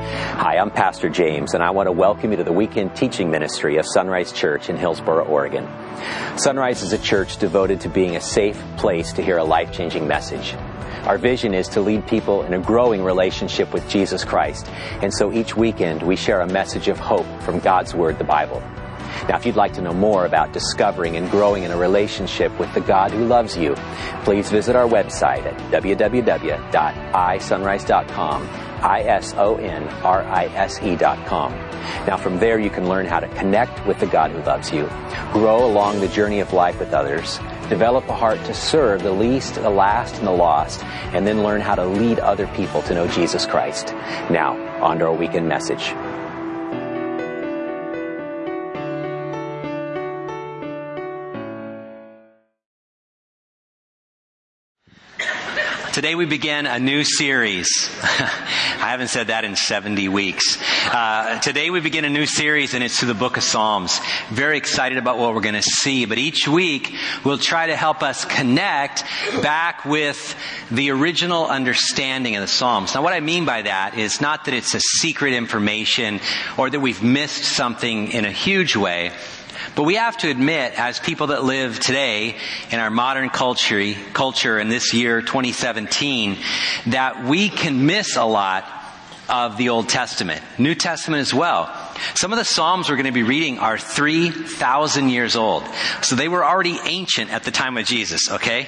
Hi, I'm Pastor James, and I want to welcome you to the weekend teaching ministry of Sunrise Church in Hillsboro, Oregon. Sunrise is a church devoted to being a safe place to hear a life changing message. Our vision is to lead people in a growing relationship with Jesus Christ, and so each weekend we share a message of hope from God's Word, the Bible. Now, if you'd like to know more about discovering and growing in a relationship with the God who loves you, please visit our website at www.isunrise.com, I-S-O-N-R-I-S-E dot com. Now, from there you can learn how to connect with the God who loves you, grow along the journey of life with others, develop a heart to serve the least, the last, and the lost, and then learn how to lead other people to know Jesus Christ. Now, on to our weekend message. Today we begin a new series. I haven't said that in 70 weeks. Uh, today we begin a new series and it's through the book of Psalms. Very excited about what we're going to see, but each week we'll try to help us connect back with the original understanding of the Psalms. Now what I mean by that is not that it's a secret information or that we've missed something in a huge way. But we have to admit, as people that live today in our modern culture, culture in this year 2017, that we can miss a lot of the Old Testament. New Testament as well. Some of the Psalms we're going to be reading are 3,000 years old. So they were already ancient at the time of Jesus, okay?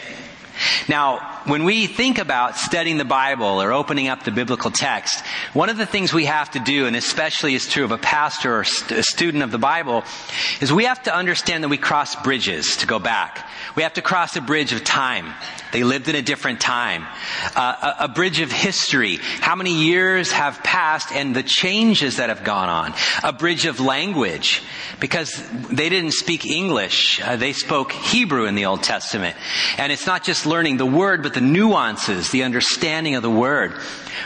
Now, when we think about studying the Bible or opening up the biblical text, one of the things we have to do, and especially is true of a pastor or a student of the Bible, is we have to understand that we cross bridges to go back. We have to cross a bridge of time. They lived in a different time. Uh, a, a, bridge of history. How many years have passed and the changes that have gone on. A bridge of language. Because they didn't speak English. Uh, they spoke Hebrew in the Old Testament. And it's not just learning the word, but the nuances, the understanding of the word.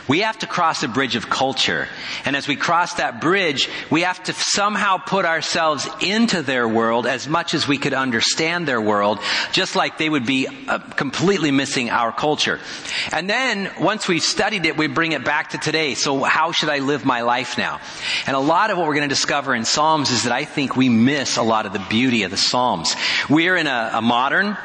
We have to cross a bridge of culture. And as we cross that bridge, we have to somehow put ourselves into their world as much as we could understand their world, just like they would be uh, completely missing our culture. And then, once we've studied it, we bring it back to today. So how should I live my life now? And a lot of what we're going to discover in Psalms is that I think we miss a lot of the beauty of the Psalms. We're in a, a modern,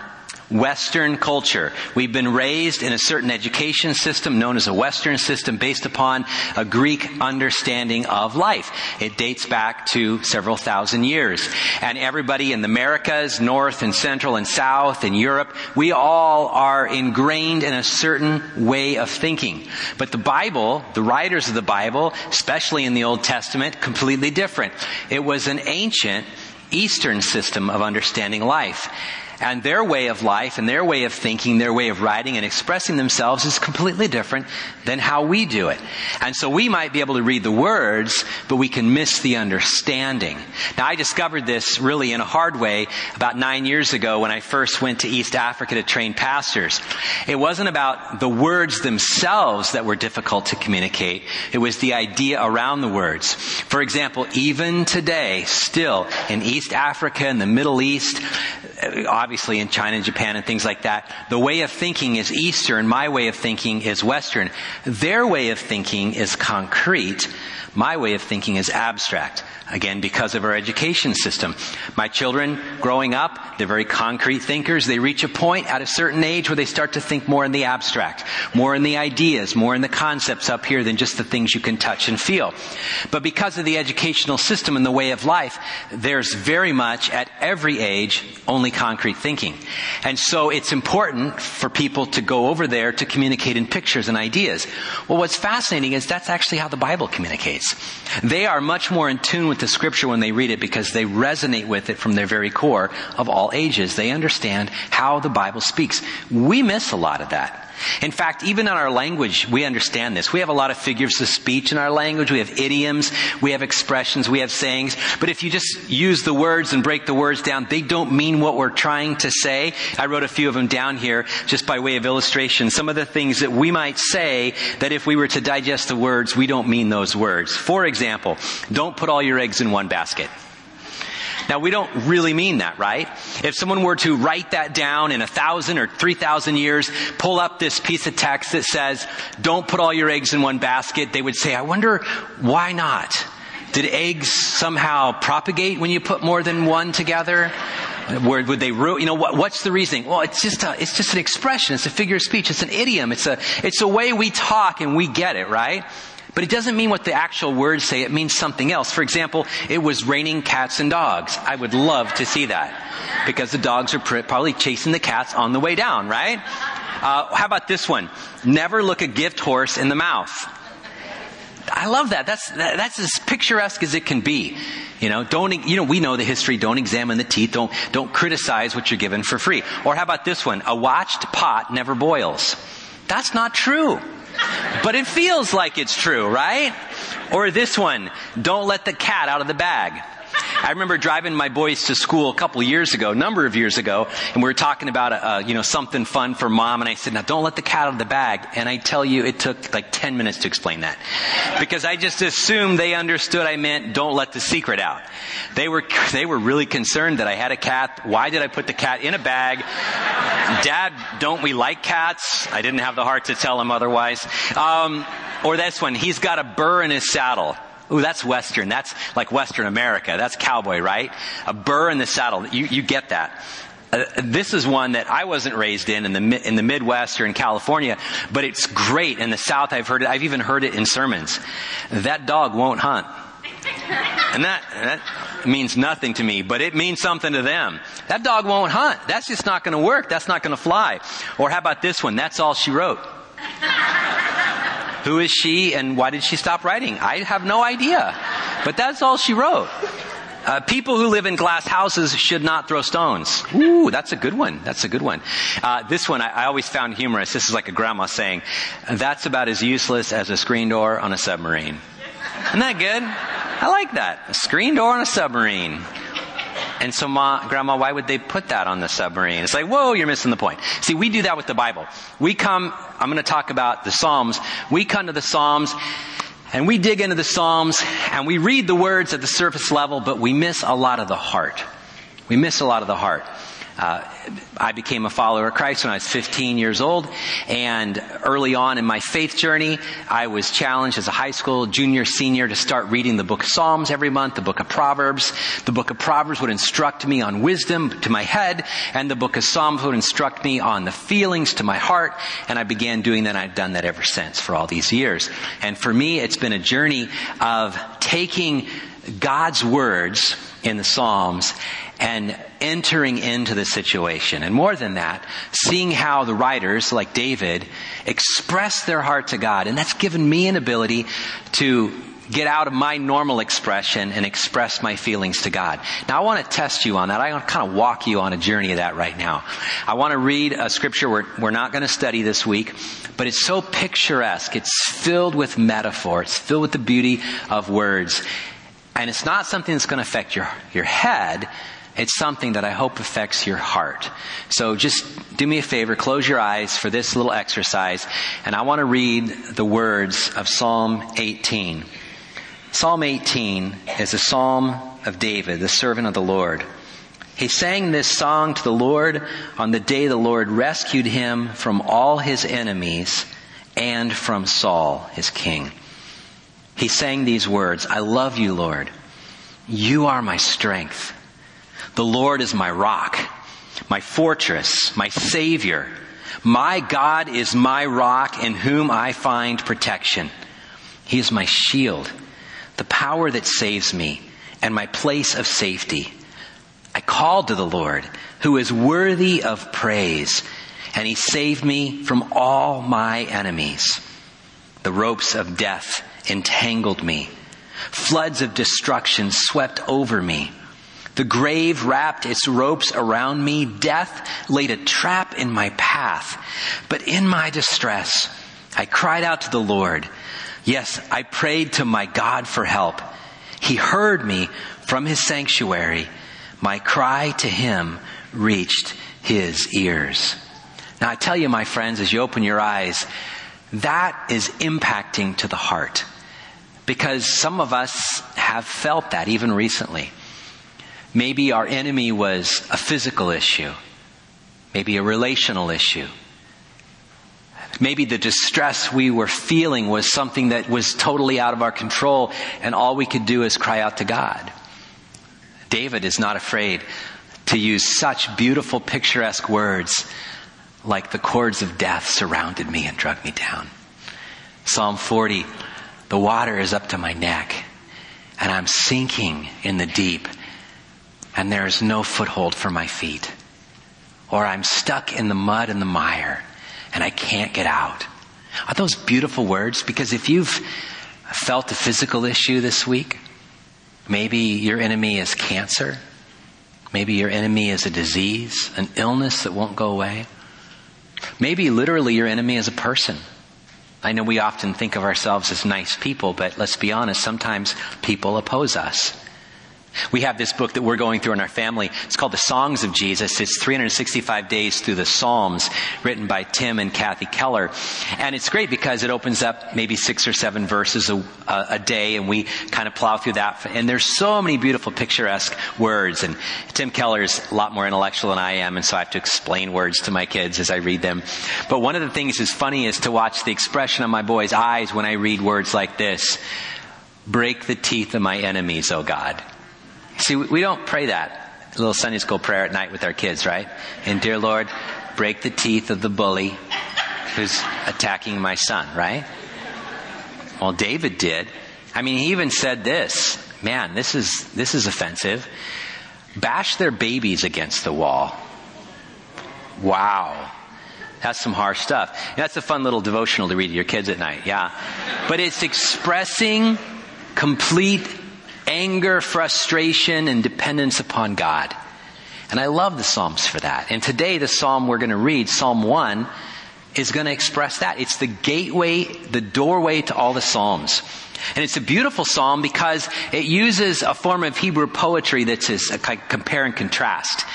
Western culture. We've been raised in a certain education system known as a Western system based upon a Greek understanding of life. It dates back to several thousand years. And everybody in the Americas, North and Central and South and Europe, we all are ingrained in a certain way of thinking. But the Bible, the writers of the Bible, especially in the Old Testament, completely different. It was an ancient Eastern system of understanding life. And their way of life and their way of thinking, their way of writing and expressing themselves is completely different than how we do it. And so we might be able to read the words, but we can miss the understanding. Now I discovered this really in a hard way about nine years ago when I first went to East Africa to train pastors. It wasn't about the words themselves that were difficult to communicate. It was the idea around the words. For example, even today, still in East Africa and the Middle East, obviously in China and Japan and things like that, the way of thinking is Eastern, my way of thinking is Western. Their way of thinking is concrete, my way of thinking is abstract. Again, because of our education system. My children growing up, they're very concrete thinkers. They reach a point at a certain age where they start to think more in the abstract, more in the ideas, more in the concepts up here than just the things you can touch and feel. But because of the educational system and the way of life, there's very much at every age only concrete thinking. And so it's important for people to go over there to communicate in pictures and ideas. Well, what's fascinating is that's actually how the Bible communicates. They are much more in tune with the scripture when they read it because they resonate with it from their very core of all ages. They understand how the Bible speaks. We miss a lot of that. In fact, even in our language, we understand this. We have a lot of figures of speech in our language. We have idioms. We have expressions. We have sayings. But if you just use the words and break the words down, they don't mean what we're trying to say. I wrote a few of them down here just by way of illustration. Some of the things that we might say that if we were to digest the words, we don't mean those words. For example, don't put all your eggs in one basket. Now we don't really mean that, right? If someone were to write that down in a thousand or three thousand years, pull up this piece of text that says, don't put all your eggs in one basket, they would say, I wonder why not? Did eggs somehow propagate when you put more than one together? Where would they, you know, what, what's the reasoning? Well, it's just a, it's just an expression. It's a figure of speech. It's an idiom. It's a, it's a way we talk and we get it, right? But it doesn't mean what the actual words say. It means something else. For example, it was raining cats and dogs. I would love to see that. Because the dogs are probably chasing the cats on the way down, right? Uh, how about this one? Never look a gift horse in the mouth. I love that. That's, that, that's as picturesque as it can be. You know, don't, you know, we know the history. Don't examine the teeth. Don't, don't criticize what you're given for free. Or how about this one? A watched pot never boils. That's not true. But it feels like it's true, right? Or this one, don't let the cat out of the bag. I remember driving my boys to school a couple years ago, a number of years ago, and we were talking about, uh, you know, something fun for mom, and I said, now don't let the cat out of the bag. And I tell you, it took like 10 minutes to explain that. Because I just assumed they understood I meant don't let the secret out. They were, they were really concerned that I had a cat. Why did I put the cat in a bag? Dad, don't we like cats? I didn't have the heart to tell him otherwise. Um, or this one, he's got a burr in his saddle. Ooh, that's Western. That's like Western America. That's cowboy, right? A burr in the saddle. You, you get that. Uh, this is one that I wasn't raised in in the in the Midwest or in California, but it's great in the South. I've heard it. I've even heard it in sermons. That dog won't hunt, and that that means nothing to me, but it means something to them. That dog won't hunt. That's just not going to work. That's not going to fly. Or how about this one? That's all she wrote. Who is she and why did she stop writing? I have no idea. But that's all she wrote. Uh, people who live in glass houses should not throw stones. Ooh, that's a good one. That's a good one. Uh, this one I, I, always found humorous. This is like a grandma saying, "That's about as useless as a screen door on a submarine." Isn't that good? I like that. A screen door on a submarine. And so, Ma, Grandma, why would they put that on the submarine? It's like, whoa, you're missing the point. See, we do that with the Bible. We come, I'm going to talk about the Psalms. We come to the Psalms and we dig into the Psalms and we read the words at the surface level, but we miss a lot of the heart. We miss a lot of the heart. Uh, I became a follower of Christ when I was 15 years old, and early on in my faith journey, I was challenged as a high school junior, senior to start reading the book of Psalms every month, the book of Proverbs. The book of Proverbs would instruct me on wisdom to my head, and the book of Psalms would instruct me on the feelings to my heart, and I began doing that. I've done that ever since for all these years. And for me, it's been a journey of taking God's words in the Psalms and entering into the situation. And more than that, seeing how the writers, like David, express their heart to God. And that's given me an ability to get out of my normal expression and express my feelings to God. Now I want to test you on that. I want to kind of walk you on a journey of that right now. I want to read a scripture we're, we're not going to study this week, but it's so picturesque. It's filled with metaphor. It's filled with the beauty of words. And it's not something that's going to affect your, your head, it's something that I hope affects your heart. So just do me a favor, close your eyes for this little exercise, and I want to read the words of Psalm 18. Psalm 18 is a psalm of David, the servant of the Lord. He sang this song to the Lord on the day the Lord rescued him from all his enemies and from Saul, his king. He sang these words, I love you, Lord. You are my strength. The Lord is my rock, my fortress, my savior. My God is my rock in whom I find protection. He is my shield, the power that saves me, and my place of safety. I called to the Lord, who is worthy of praise, and he saved me from all my enemies. The ropes of death entangled me. Floods of destruction swept over me. The grave wrapped its ropes around me. Death laid a trap in my path. But in my distress, I cried out to the Lord. Yes, I prayed to my God for help. He heard me from his sanctuary. My cry to him reached his ears. Now I tell you, my friends, as you open your eyes, that is impacting to the heart. Because some of us have felt that even recently. Maybe our enemy was a physical issue, maybe a relational issue. Maybe the distress we were feeling was something that was totally out of our control, and all we could do is cry out to God. David is not afraid to use such beautiful, picturesque words like the cords of death surrounded me and drug me down. Psalm 40, the water is up to my neck, and I'm sinking in the deep, and there is no foothold for my feet. Or I'm stuck in the mud and the mire, and I can't get out. Are those beautiful words? Because if you've felt a physical issue this week, maybe your enemy is cancer, maybe your enemy is a disease, an illness that won't go away. Maybe literally your enemy is a person. I know we often think of ourselves as nice people, but let's be honest, sometimes people oppose us. We have this book that we're going through in our family. It's called The Songs of Jesus. It's 365 days through the Psalms, written by Tim and Kathy Keller. And it's great because it opens up maybe six or seven verses a, a day, and we kind of plow through that. And there's so many beautiful, picturesque words. And Tim Keller is a lot more intellectual than I am, and so I have to explain words to my kids as I read them. But one of the things that's funny is to watch the expression on my boys' eyes when I read words like this Break the teeth of my enemies, O God. See, we don't pray that little Sunday school prayer at night with our kids, right? And dear Lord, break the teeth of the bully who's attacking my son, right? Well, David did. I mean, he even said this. Man, this is, this is offensive. Bash their babies against the wall. Wow. That's some harsh stuff. That's a fun little devotional to read to your kids at night, yeah. But it's expressing complete anger, frustration, and dependence upon God. And I love the Psalms for that. And today, the Psalm we're going to read, Psalm 1, is going to express that. It's the gateway, the doorway to all the Psalms. And it's a beautiful psalm because it uses a form of Hebrew poetry that's a compare and contrast.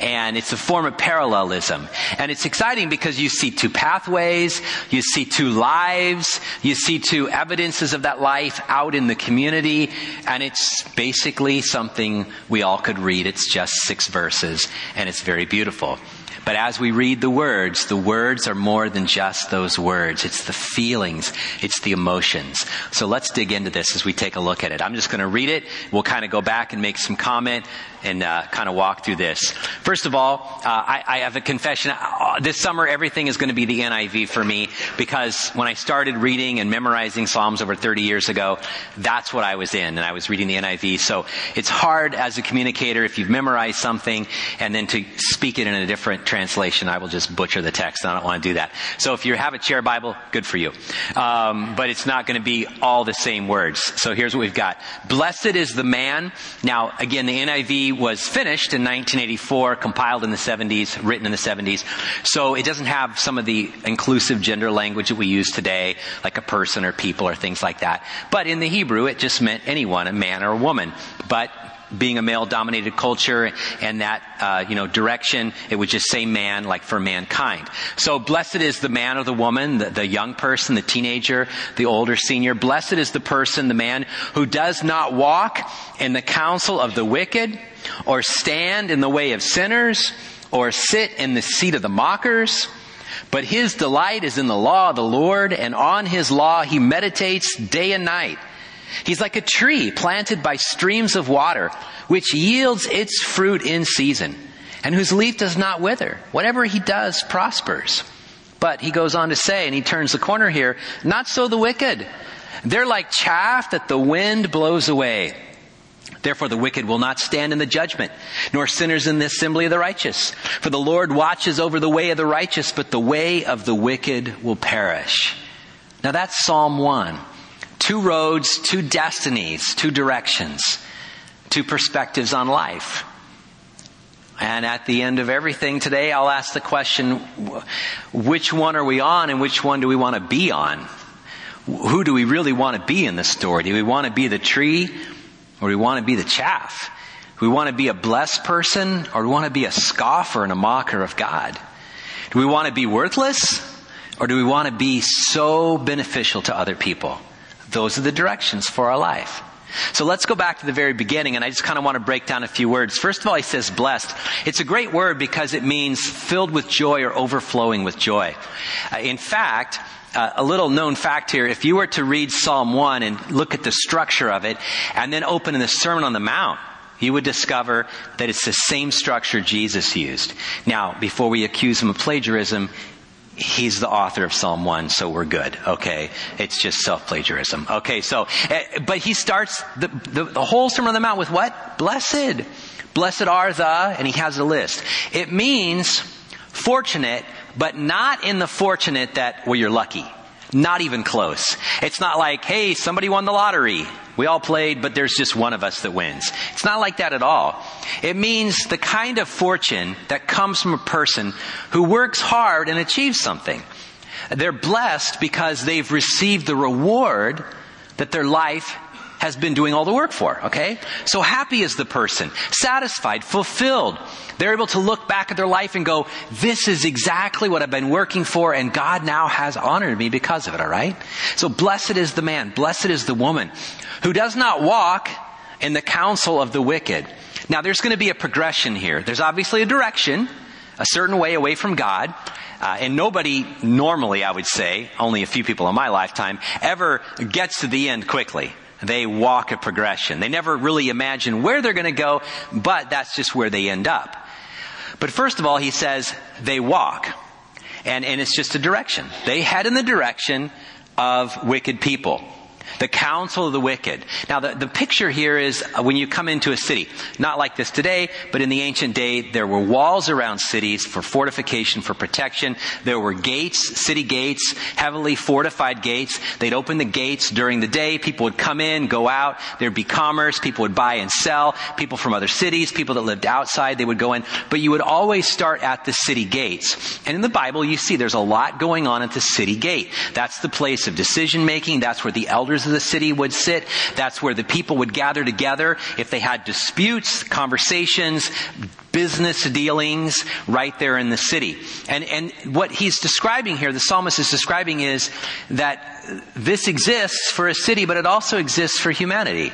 And it's a form of parallelism. And it's exciting because you see two pathways, you see two lives, you see two evidences of that life out in the community, and it's basically something we all could read. It's just six verses, and it's very beautiful. But as we read the words, the words are more than just those words. It's the feelings. It's the emotions. So let's dig into this as we take a look at it. I'm just going to read it. We'll kind of go back and make some comment and uh, kind of walk through this. First of all, uh, I, I, have a confession. Uh, this summer, everything is going to be the NIV for me because when I started reading and memorizing Psalms over 30 years ago, that's what I was in, and I was reading the NIV. So it's hard as a communicator if you've memorized something and then to speak it in a different translation. I will just butcher the text. I don't want to do that. So if you have a chair Bible, good for you. Um, but it's not going to be all the same words. So here's what we've got. Blessed is the man. Now, again, the NIV was finished in 1984, compiled in the 70s, written in the 70s. So it doesn't have some of the inclusive gender language that we use today, like a person or people or things like that. But in the Hebrew, it just meant anyone, a man or a woman. But being a male dominated culture and that uh, you know direction it would just say man like for mankind. So blessed is the man or the woman the, the young person the teenager the older senior. Blessed is the person the man who does not walk in the counsel of the wicked or stand in the way of sinners or sit in the seat of the mockers. But his delight is in the law of the lord and on his law he meditates day and night He's like a tree planted by streams of water, which yields its fruit in season, and whose leaf does not wither. Whatever he does prospers. But he goes on to say, and he turns the corner here, not so the wicked. They're like chaff that the wind blows away. Therefore the wicked will not stand in the judgment, nor sinners in the assembly of the righteous. For the Lord watches over the way of the righteous, but the way of the wicked will perish. Now that's Psalm 1. Two roads, two destinies, two directions, two perspectives on life. And at the end of everything today, I'll ask the question, which one are we on and which one do we want to be on? Who do we really want to be in this story? Do we want to be the tree or do we want to be the chaff? Do we want to be a blessed person or do we want to be a scoffer and a mocker of God? Do we want to be worthless or do we want to be so beneficial to other people? Those are the directions for our life. So let's go back to the very beginning and I just kind of want to break down a few words. First of all, he says blessed. It's a great word because it means filled with joy or overflowing with joy. Uh, in fact, uh, a little known fact here, if you were to read Psalm 1 and look at the structure of it and then open in the Sermon on the Mount, you would discover that it's the same structure Jesus used. Now, before we accuse him of plagiarism, he's the author of Psalm 1, so we're good. Okay. It's just self-plagiarism. Okay. So, eh, but he starts the, the, the, whole Sermon on the Mount with what? Blessed. Blessed are the, and he has a list. It means fortunate, but not in the fortunate that, well, you're lucky. Not even close. It's not like, hey, somebody won the lottery. We all played, but there's just one of us that wins. It's not like that at all. It means the kind of fortune that comes from a person who works hard and achieves something. They're blessed because they've received the reward that their life has been doing all the work for, okay? So happy is the person, satisfied, fulfilled. They're able to look back at their life and go, this is exactly what I've been working for and God now has honored me because of it, alright? So blessed is the man, blessed is the woman who does not walk in the counsel of the wicked. Now there's going to be a progression here. There's obviously a direction, a certain way away from God. Uh, and nobody normally, I would say, only a few people in my lifetime, ever gets to the end quickly. They walk a progression. They never really imagine where they're going to go, but that's just where they end up. But first of all, he says they walk. And, and it's just a direction. They head in the direction of wicked people. The counsel of the wicked. Now the, the picture here is uh, when you come into a city. Not like this today, but in the ancient day, there were walls around cities for fortification, for protection. There were gates, city gates, heavily fortified gates. They'd open the gates during the day. People would come in, go out. There'd be commerce. People would buy and sell. People from other cities, people that lived outside, they would go in. But you would always start at the city gates. And in the Bible, you see there's a lot going on at the city gate. That's the place of decision making. That's where the elders of the city would sit. That's where the people would gather together if they had disputes, conversations, business dealings right there in the city. And, and what he's describing here, the psalmist is describing is that this exists for a city, but it also exists for humanity.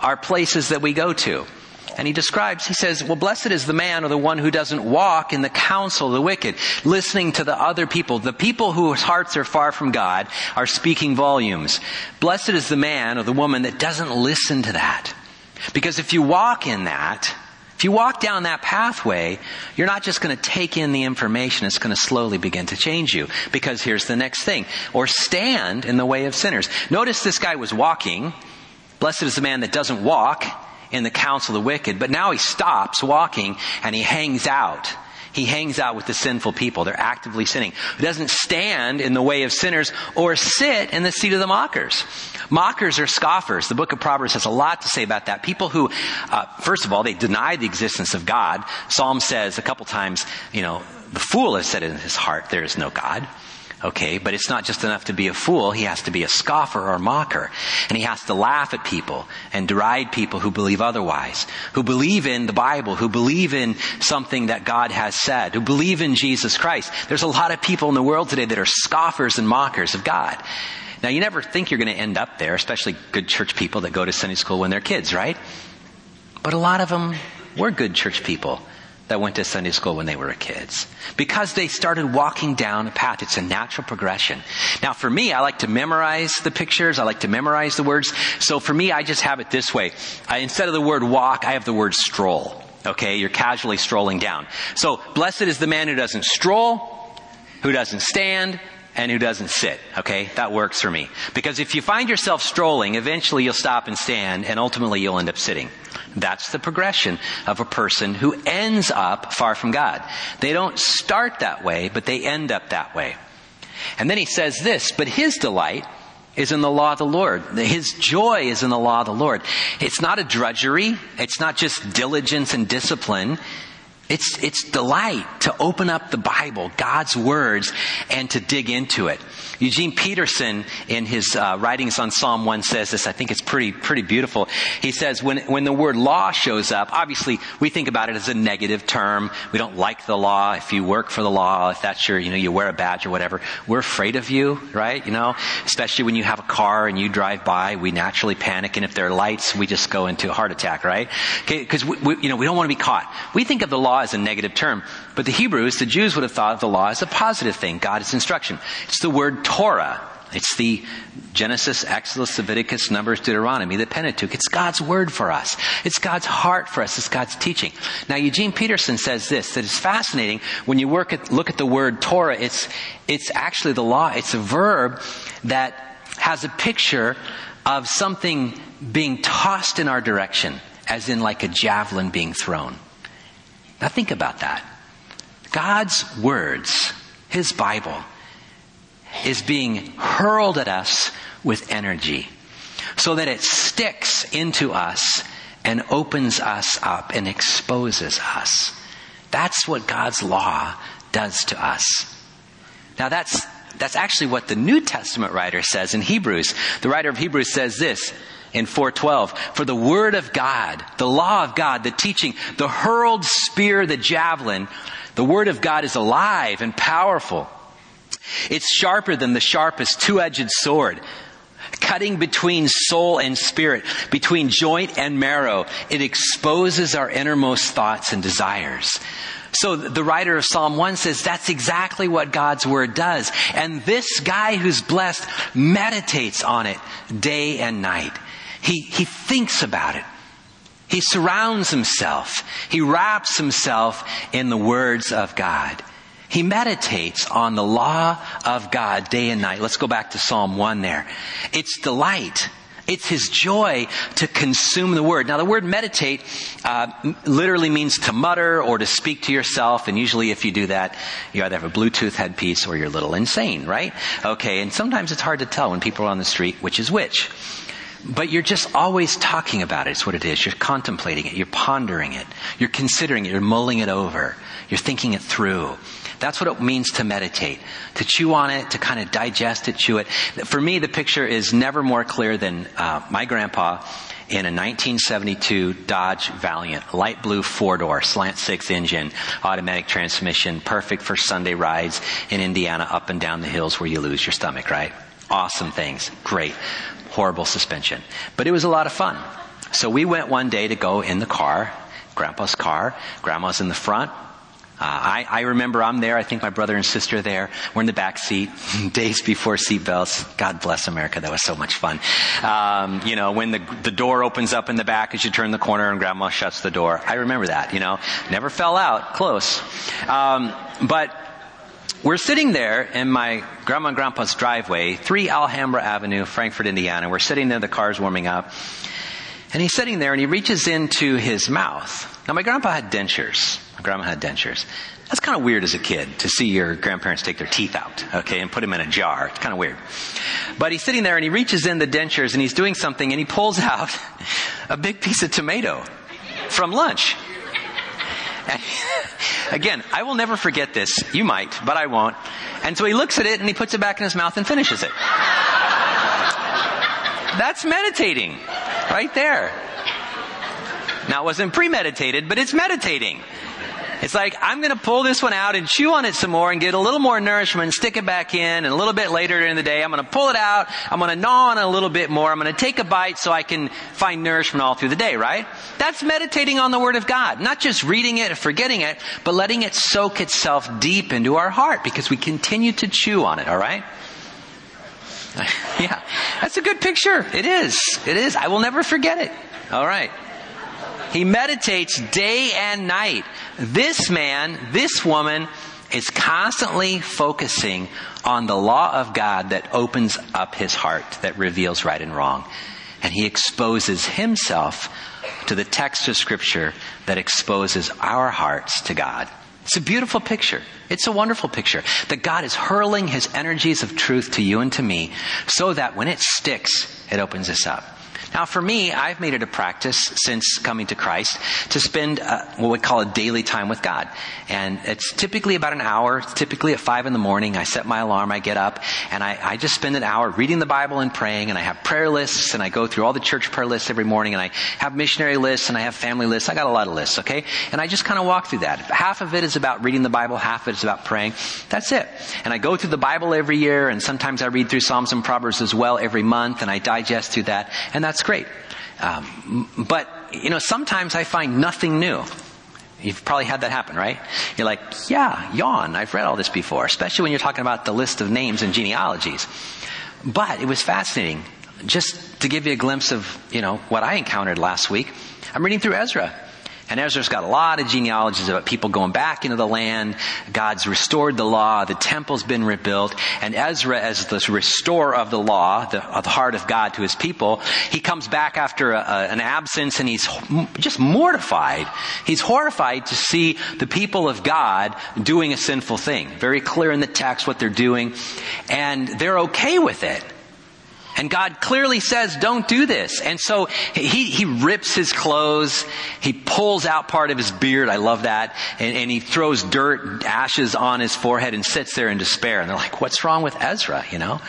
Our places that we go to. And he describes, he says, well, blessed is the man or the one who doesn't walk in the counsel of the wicked, listening to the other people. The people whose hearts are far from God are speaking volumes. Blessed is the man or the woman that doesn't listen to that. Because if you walk in that, if you walk down that pathway, you're not just going to take in the information, it's going to slowly begin to change you. Because here's the next thing. Or stand in the way of sinners. Notice this guy was walking. Blessed is the man that doesn't walk in the counsel of the wicked, but now he stops walking and he hangs out. He hangs out with the sinful people. They're actively sinning. He doesn't stand in the way of sinners or sit in the seat of the mockers. Mockers are scoffers. The book of Proverbs has a lot to say about that. People who, uh, first of all, they deny the existence of God. Psalm says a couple times, you know, the fool has said in his heart, there is no God. Okay, but it's not just enough to be a fool. He has to be a scoffer or a mocker. And he has to laugh at people and deride people who believe otherwise, who believe in the Bible, who believe in something that God has said, who believe in Jesus Christ. There's a lot of people in the world today that are scoffers and mockers of God. Now you never think you're going to end up there, especially good church people that go to Sunday school when they're kids, right? But a lot of them were good church people that went to Sunday school when they were kids. Because they started walking down a path. It's a natural progression. Now for me, I like to memorize the pictures. I like to memorize the words. So for me, I just have it this way. I, instead of the word walk, I have the word stroll. Okay, you're casually strolling down. So, blessed is the man who doesn't stroll, who doesn't stand, and who doesn't sit. Okay? That works for me. Because if you find yourself strolling, eventually you'll stop and stand, and ultimately you'll end up sitting. That's the progression of a person who ends up far from God. They don't start that way, but they end up that way. And then he says this, but his delight is in the law of the Lord. His joy is in the law of the Lord. It's not a drudgery. It's not just diligence and discipline. It's, it's delight to open up the Bible, God's words, and to dig into it. Eugene Peterson, in his uh, writings on Psalm 1, says this. I think it's pretty, pretty beautiful. He says, when, when the word law shows up, obviously we think about it as a negative term. We don't like the law. If you work for the law, if that's your, you know, you wear a badge or whatever, we're afraid of you, right? You know, especially when you have a car and you drive by, we naturally panic. And if there are lights, we just go into a heart attack, right? Because we, we, you know, we don't want to be caught. We think of the law as a negative term, but the Hebrews, the Jews would have thought of the law as a positive thing, God God's instruction. It's the word Torah. It's the Genesis, Exodus, Leviticus, Numbers, Deuteronomy, the Pentateuch. It's God's word for us. It's God's heart for us. It's God's teaching. Now, Eugene Peterson says this, that it's fascinating when you work at, look at the word Torah, it's, it's actually the law. It's a verb that has a picture of something being tossed in our direction, as in like a javelin being thrown. Now think about that. God's words, His Bible, is being hurled at us with energy so that it sticks into us and opens us up and exposes us. That's what God's law does to us. Now that's, that's actually what the New Testament writer says in Hebrews. The writer of Hebrews says this in 412, for the word of God, the law of God, the teaching, the hurled spear, the javelin, the word of God is alive and powerful it's sharper than the sharpest two-edged sword, cutting between soul and spirit, between joint and marrow. It exposes our innermost thoughts and desires. So the writer of Psalm 1 says that's exactly what God's Word does. And this guy who's blessed meditates on it day and night. He, he thinks about it. He surrounds himself. He wraps himself in the words of God. He meditates on the law of God day and night. Let's go back to Psalm 1 there. It's delight. It's his joy to consume the word. Now, the word meditate uh, literally means to mutter or to speak to yourself, and usually, if you do that, you either have a Bluetooth headpiece or you're a little insane, right? Okay, and sometimes it's hard to tell when people are on the street which is which. But you're just always talking about it. It's what it is. You're contemplating it. You're pondering it. You're considering it. You're mulling it over. You're thinking it through. That's what it means to meditate. To chew on it, to kind of digest it, chew it. For me, the picture is never more clear than uh, my grandpa in a 1972 Dodge Valiant, light blue four door, slant six engine, automatic transmission, perfect for Sunday rides in Indiana up and down the hills where you lose your stomach, right? Awesome things. Great. Horrible suspension. But it was a lot of fun. So we went one day to go in the car, grandpa's car. Grandma's in the front. Uh, I, I, remember I'm there. I think my brother and sister there. We're in the back seat, days before seatbelts. God bless America. That was so much fun. Um, you know, when the the door opens up in the back as you turn the corner and Grandma shuts the door. I remember that. You know, never fell out. Close. Um, but we're sitting there in my grandma and grandpa's driveway, 3 Alhambra Avenue, Frankfort, Indiana. We're sitting there, the car's warming up. And he's sitting there and he reaches into his mouth. Now my grandpa had dentures. My grandma had dentures. That's kind of weird as a kid to see your grandparents take their teeth out, okay, and put them in a jar. It's kind of weird. But he's sitting there and he reaches in the dentures and he's doing something and he pulls out a big piece of tomato from lunch. Again, I will never forget this. You might, but I won't. And so he looks at it and he puts it back in his mouth and finishes it. That's meditating. Right there. Now it wasn't premeditated, but it's meditating. It's like, I'm gonna pull this one out and chew on it some more and get a little more nourishment, stick it back in, and a little bit later in the day, I'm gonna pull it out, I'm gonna gnaw on it a little bit more, I'm gonna take a bite so I can find nourishment all through the day, right? That's meditating on the Word of God. Not just reading it, and forgetting it, but letting it soak itself deep into our heart because we continue to chew on it, alright? yeah, that's a good picture. It is. It is. I will never forget it. Alright. He meditates day and night. This man, this woman, is constantly focusing on the law of God that opens up his heart, that reveals right and wrong. And he exposes himself to the text of scripture that exposes our hearts to God. It's a beautiful picture. It's a wonderful picture that God is hurling his energies of truth to you and to me so that when it sticks, It opens us up. Now, for me, I've made it a practice since coming to Christ to spend uh, what we call a daily time with God. And it's typically about an hour, typically at five in the morning. I set my alarm, I get up, and I, I just spend an hour reading the Bible and praying, and I have prayer lists, and I go through all the church prayer lists every morning, and I have missionary lists, and I have family lists. I got a lot of lists, okay? And I just kind of walk through that. Half of it is about reading the Bible, half of it is about praying. That's it. And I go through the Bible every year, and sometimes I read through Psalms and Proverbs as well every month, and I digest through that, and that's great. Um, but, you know, sometimes I find nothing new. You've probably had that happen, right? You're like, yeah, yawn, I've read all this before, especially when you're talking about the list of names and genealogies. But it was fascinating. Just to give you a glimpse of, you know, what I encountered last week, I'm reading through Ezra. And Ezra's got a lot of genealogies about people going back into the land. God's restored the law. The temple's been rebuilt. And Ezra, as the restorer of the law, the, of the heart of God to his people, he comes back after a, a, an absence and he's just mortified. He's horrified to see the people of God doing a sinful thing. Very clear in the text what they're doing. And they're okay with it. And God clearly says, don't do this. And so he, he rips his clothes. He pulls out part of his beard. I love that. And, and he throws dirt, ashes on his forehead and sits there in despair. And they're like, what's wrong with Ezra? You know?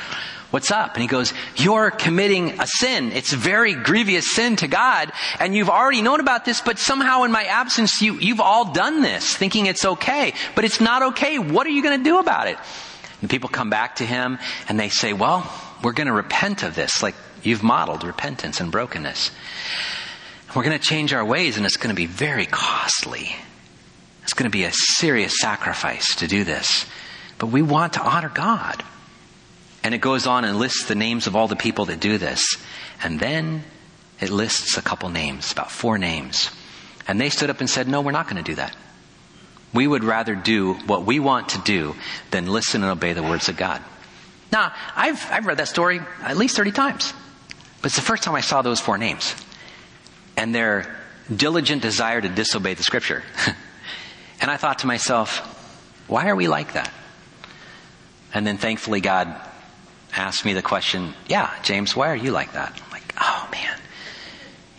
What's up? And he goes, you're committing a sin. It's a very grievous sin to God. And you've already known about this, but somehow in my absence, you, you've all done this, thinking it's okay. But it's not okay. What are you going to do about it? And people come back to him and they say, well, we're going to repent of this, like you've modeled repentance and brokenness. We're going to change our ways, and it's going to be very costly. It's going to be a serious sacrifice to do this. But we want to honor God. And it goes on and lists the names of all the people that do this. And then it lists a couple names, about four names. And they stood up and said, No, we're not going to do that. We would rather do what we want to do than listen and obey the words of God. Now, I've, I've read that story at least 30 times. But it's the first time I saw those four names. And their diligent desire to disobey the scripture. and I thought to myself, why are we like that? And then thankfully God asked me the question, yeah, James, why are you like that? I'm like, oh man.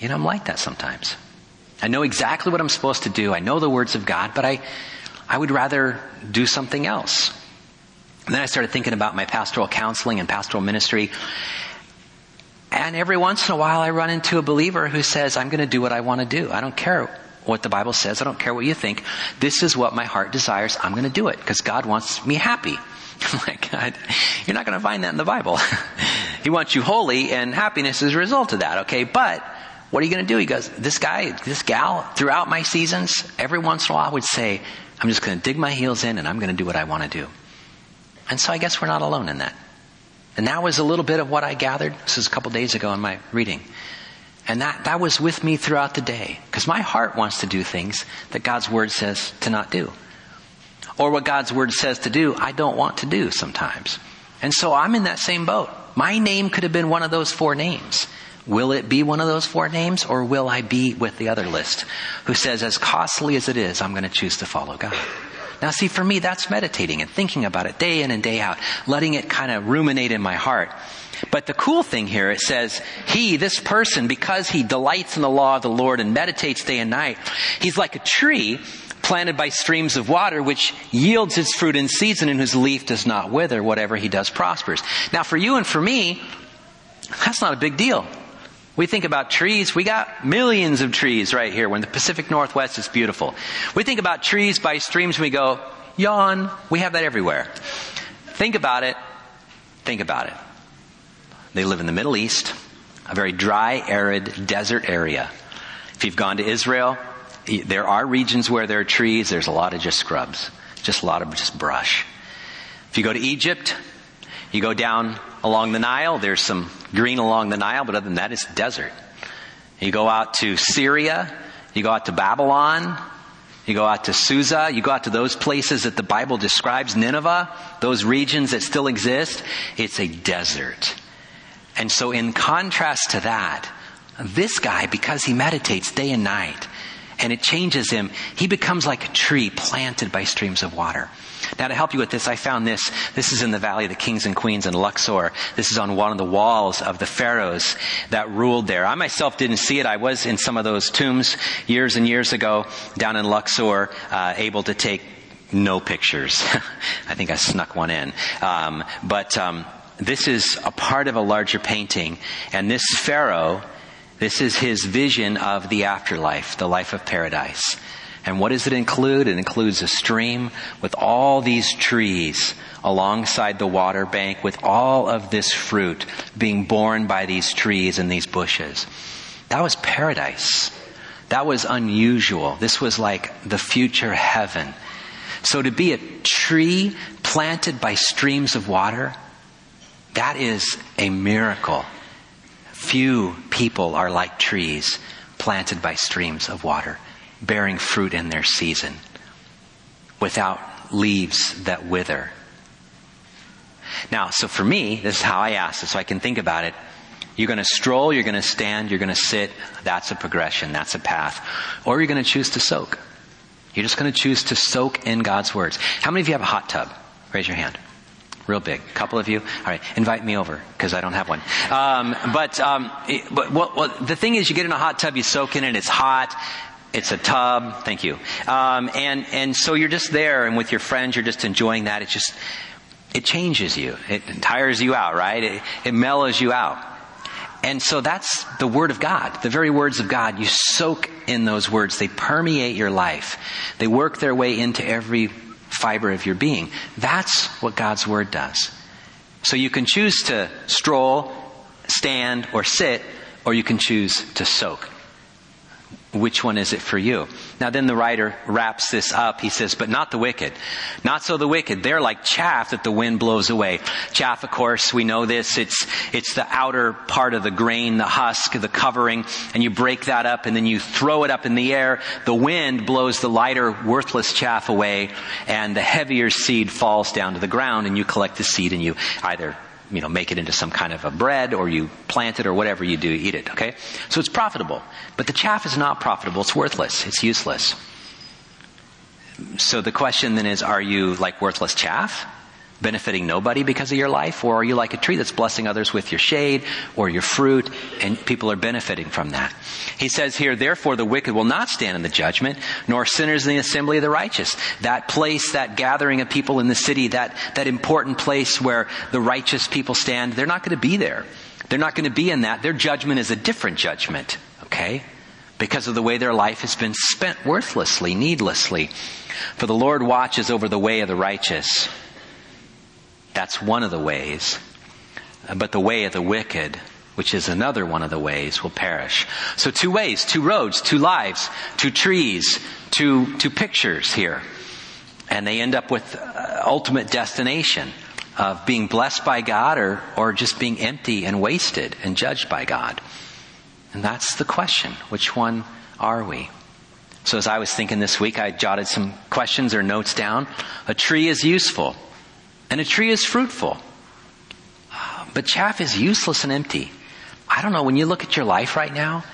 You know, I'm like that sometimes. I know exactly what I'm supposed to do. I know the words of God, but I, I would rather do something else. And then I started thinking about my pastoral counseling and pastoral ministry. And every once in a while I run into a believer who says, I'm going to do what I want to do. I don't care what the Bible says. I don't care what you think. This is what my heart desires. I'm going to do it because God wants me happy. Like, God, you're not going to find that in the Bible. he wants you holy and happiness is a result of that. Okay. But what are you going to do? He goes, this guy, this gal, throughout my seasons, every once in a while I would say, I'm just going to dig my heels in and I'm going to do what I want to do. And so I guess we're not alone in that. And that was a little bit of what I gathered. This is a couple days ago in my reading. And that, that was with me throughout the day. Because my heart wants to do things that God's Word says to not do. Or what God's Word says to do, I don't want to do sometimes. And so I'm in that same boat. My name could have been one of those four names. Will it be one of those four names or will I be with the other list who says as costly as it is, I'm going to choose to follow God? Now see, for me, that's meditating and thinking about it day in and day out, letting it kind of ruminate in my heart. But the cool thing here, it says, he, this person, because he delights in the law of the Lord and meditates day and night, he's like a tree planted by streams of water, which yields its fruit in season and whose leaf does not wither. Whatever he does prospers. Now for you and for me, that's not a big deal. We think about trees. We got millions of trees right here. We're in the Pacific Northwest. It's beautiful. We think about trees by streams we go, yawn. We have that everywhere. Think about it. Think about it. They live in the Middle East, a very dry, arid desert area. If you've gone to Israel, there are regions where there are trees. There's a lot of just scrubs, just a lot of just brush. If you go to Egypt, you go down along the Nile, there's some green along the Nile, but other than that, it's desert. You go out to Syria, you go out to Babylon, you go out to Susa, you go out to those places that the Bible describes, Nineveh, those regions that still exist, it's a desert. And so in contrast to that, this guy, because he meditates day and night, and it changes him. He becomes like a tree planted by streams of water. Now to help you with this, I found this. This is in the Valley of the Kings and Queens in Luxor. This is on one of the walls of the pharaohs that ruled there. I myself didn't see it. I was in some of those tombs years and years ago down in Luxor, uh, able to take no pictures. I think I snuck one in. Um, but um, this is a part of a larger painting, and this pharaoh, this is his vision of the afterlife, the life of paradise. And what does it include? It includes a stream with all these trees alongside the water bank with all of this fruit being borne by these trees and these bushes. That was paradise. That was unusual. This was like the future heaven. So to be a tree planted by streams of water, that is a miracle. Few people are like trees planted by streams of water, bearing fruit in their season, without leaves that wither. Now, so for me, this is how I ask it, so I can think about it. You're going to stroll, you're going to stand, you're going to sit. That's a progression, that's a path. Or you're going to choose to soak. You're just going to choose to soak in God's words. How many of you have a hot tub? Raise your hand. Real big. A couple of you. All right. Invite me over because I don't have one. Um, but, um, it, but well, well, the thing is, you get in a hot tub, you soak in it. It's hot. It's a tub. Thank you. Um, and and so you're just there, and with your friends, you're just enjoying that. It just it changes you. It tires you out, right? It, it mellows you out. And so that's the Word of God, the very words of God. You soak in those words. They permeate your life. They work their way into every fiber of your being. That's what God's Word does. So you can choose to stroll, stand, or sit, or you can choose to soak. Which one is it for you? Now then the writer wraps this up. He says, but not the wicked. Not so the wicked. They're like chaff that the wind blows away. Chaff, of course, we know this. It's, it's the outer part of the grain, the husk, the covering, and you break that up and then you throw it up in the air. The wind blows the lighter, worthless chaff away and the heavier seed falls down to the ground and you collect the seed and you either you know, make it into some kind of a bread or you plant it or whatever you do, eat it, okay? So it's profitable. But the chaff is not profitable. It's worthless. It's useless. So the question then is, are you like worthless chaff? Benefiting nobody because of your life? Or are you like a tree that's blessing others with your shade or your fruit and people are benefiting from that? He says here, therefore the wicked will not stand in the judgment, nor sinners in the assembly of the righteous. That place, that gathering of people in the city, that, that important place where the righteous people stand, they're not going to be there. They're not going to be in that. Their judgment is a different judgment. Okay? Because of the way their life has been spent worthlessly, needlessly. For the Lord watches over the way of the righteous that's one of the ways. But the way of the wicked, which is another one of the ways, will perish. So two ways, two roads, two lives, two trees, two, two pictures here. And they end up with uh, ultimate destination of being blessed by God or, or just being empty and wasted and judged by God. And that's the question. Which one are we? So as I was thinking this week, I jotted some questions or notes down. A tree is useful. And a tree is fruitful. But chaff is useless and empty. I don't know, when you look at your life right now,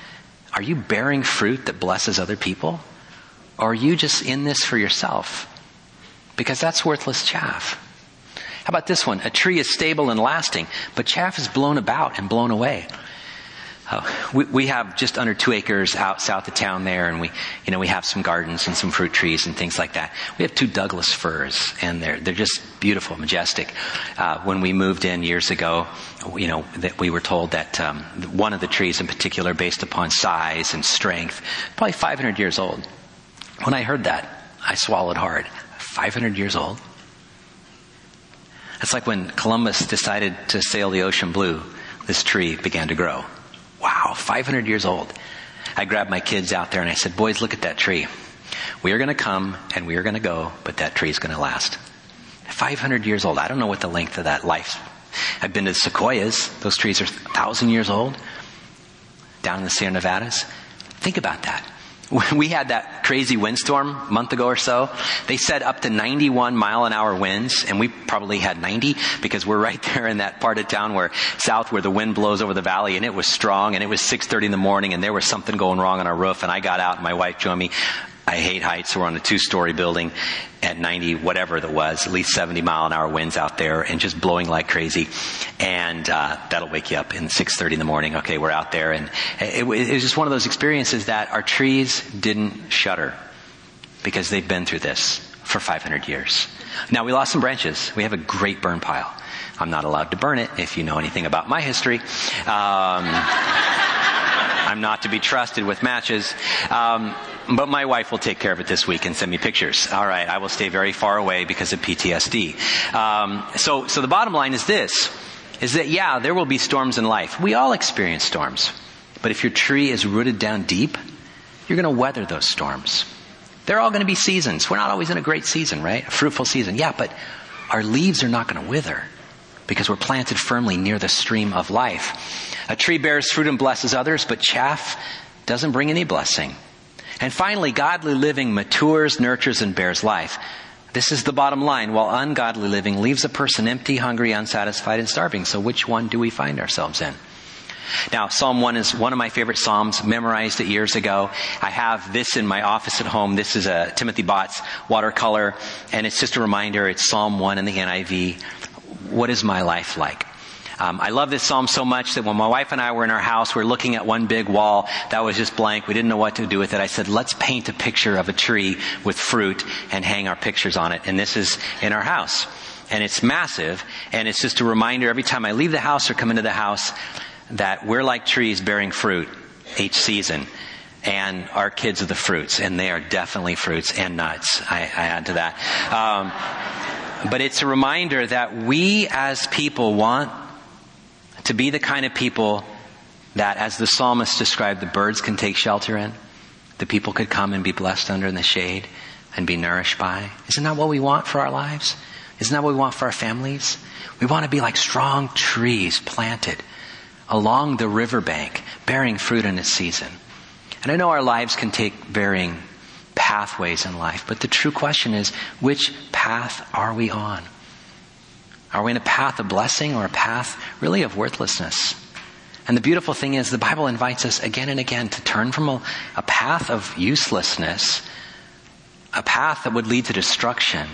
are you bearing fruit that blesses other people? Or are you just in this for yourself? Because that's worthless chaff. How about this one? A tree is stable and lasting, but chaff is blown about and blown away. Uh, we, we have just under two acres out south of town there, and we, you know, we have some gardens and some fruit trees and things like that. We have two Douglas firs, and they're they're just beautiful, majestic. Uh, when we moved in years ago, you know, that we were told that um, one of the trees in particular, based upon size and strength, probably 500 years old. When I heard that, I swallowed hard. 500 years old. It's like when Columbus decided to sail the ocean blue. This tree began to grow. Wow, 500 years old. I grabbed my kids out there and I said, boys, look at that tree. We are going to come and we are going to go, but that tree is going to last. 500 years old. I don't know what the length of that life. I've been to sequoias. Those trees are 1,000 years old down in the Sierra Nevadas. Think about that. When we had that crazy windstorm a month ago or so, they said up to 91 mile an hour winds, and we probably had 90 because we're right there in that part of town where south where the wind blows over the valley, and it was strong, and it was 6:30 in the morning, and there was something going wrong on our roof, and I got out, and my wife joined me. I hate heights. We're on a two-story building at 90, whatever that was, at least 70 mile an hour winds out there and just blowing like crazy. And, uh, that'll wake you up in 6.30 in the morning. Okay, we're out there and it, it was just one of those experiences that our trees didn't shudder because they've been through this for 500 years. Now we lost some branches. We have a great burn pile. I'm not allowed to burn it if you know anything about my history. Um, I'm not to be trusted with matches. Um, but my wife will take care of it this week and send me pictures. All right, I will stay very far away because of PTSD. Um, so, so the bottom line is this: is that yeah, there will be storms in life. We all experience storms, but if your tree is rooted down deep, you're going to weather those storms. They're all going to be seasons. We're not always in a great season, right? A fruitful season. Yeah, but our leaves are not going to wither because we're planted firmly near the stream of life. A tree bears fruit and blesses others, but chaff doesn't bring any blessing. And finally, godly living matures, nurtures, and bears life. This is the bottom line. While ungodly living leaves a person empty, hungry, unsatisfied, and starving. So which one do we find ourselves in? Now, Psalm 1 is one of my favorite Psalms, memorized it years ago. I have this in my office at home. This is a Timothy Botts watercolor, and it's just a reminder, it's Psalm 1 in the NIV. What is my life like? Um, I love this psalm so much that when my wife and I were in our house, we are looking at one big wall that was just blank. We didn't know what to do with it. I said, let's paint a picture of a tree with fruit and hang our pictures on it. And this is in our house. And it's massive. And it's just a reminder every time I leave the house or come into the house that we're like trees bearing fruit each season and our kids are the fruits, and they are definitely fruits and nuts. I, I add to that. Um, but it's a reminder that we as people want to be the kind of people that, as the psalmist described, the birds can take shelter in, the people could come and be blessed under in the shade and be nourished by. Isn't that what we want for our lives? Isn't that what we want for our families? We want to be like strong trees planted along the riverbank, bearing fruit in its season. And I know our lives can take varying pathways in life, but the true question is, which path are we on? Are we in a path of blessing or a path really of worthlessness? And the beautiful thing is the Bible invites us again and again to turn from a, a path of uselessness, a path that would lead to destruction,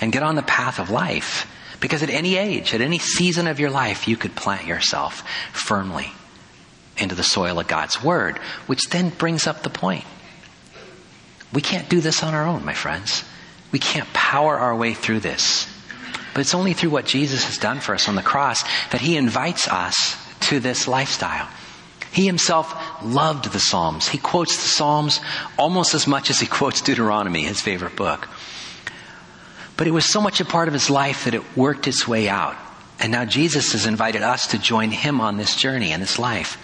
and get on the path of life. Because at any age, at any season of your life, you could plant yourself firmly into the soil of God's Word, which then brings up the point. We can't do this on our own, my friends. We can't power our way through this. But it's only through what Jesus has done for us on the cross that he invites us to this lifestyle. He himself loved the Psalms. He quotes the Psalms almost as much as he quotes Deuteronomy, his favorite book. But it was so much a part of his life that it worked its way out. And now Jesus has invited us to join him on this journey and this life.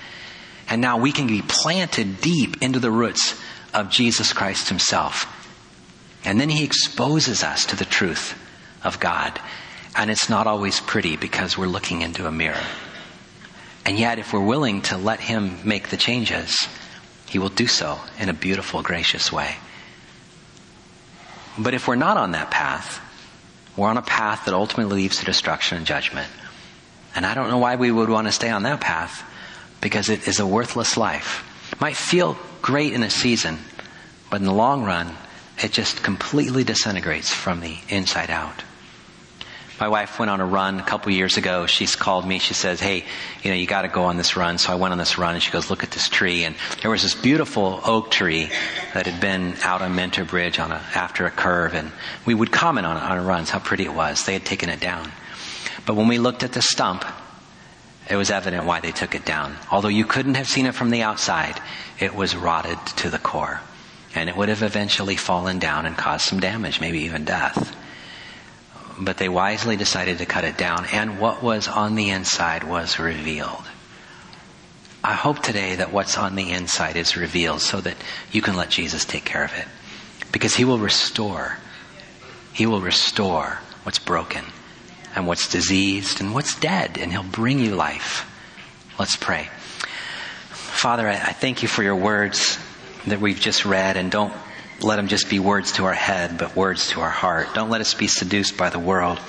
And now we can be planted deep into the roots of Jesus Christ himself. And then he exposes us to the truth of God and it's not always pretty because we're looking into a mirror. And yet, if we're willing to let Him make the changes, He will do so in a beautiful, gracious way. But if we're not on that path, we're on a path that ultimately leads to destruction and judgment. And I don't know why we would want to stay on that path because it is a worthless life. It might feel great in a season, but in the long run, it just completely disintegrates from the inside out. My wife went on a run a couple years ago. She's called me. She says, Hey, you know, you got to go on this run. So I went on this run and she goes, Look at this tree. And there was this beautiful oak tree that had been out on Mentor Bridge on a, after a curve. And we would comment on it on our runs, how pretty it was. They had taken it down. But when we looked at the stump, it was evident why they took it down. Although you couldn't have seen it from the outside, it was rotted to the core. And it would have eventually fallen down and caused some damage, maybe even death but they wisely decided to cut it down, and what was on the inside was revealed. I hope today that what's on the inside is revealed so that you can let Jesus take care of it. Because He will restore. He will restore what's broken and what's diseased and what's dead, and He'll bring you life. Let's pray. Father, I thank you for your words. that we've just read and don't let them just be words to our head, but words to our heart. Don't let us be seduced by the world.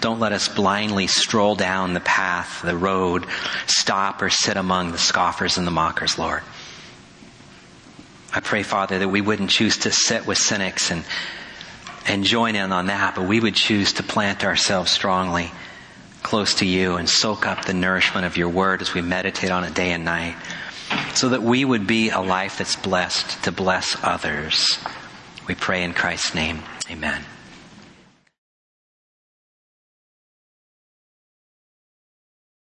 Don't let us blindly stroll down the path, the road, stop or sit among the scoffers and the mockers, Lord. I pray, Father, that we wouldn't choose to sit with cynics and, and join in on that, but we would choose to plant ourselves strongly close to you and soak up the nourishment of your word as we meditate on it day and night so that we would be a life that's blessed to bless others. We pray in Christ's name. Amen.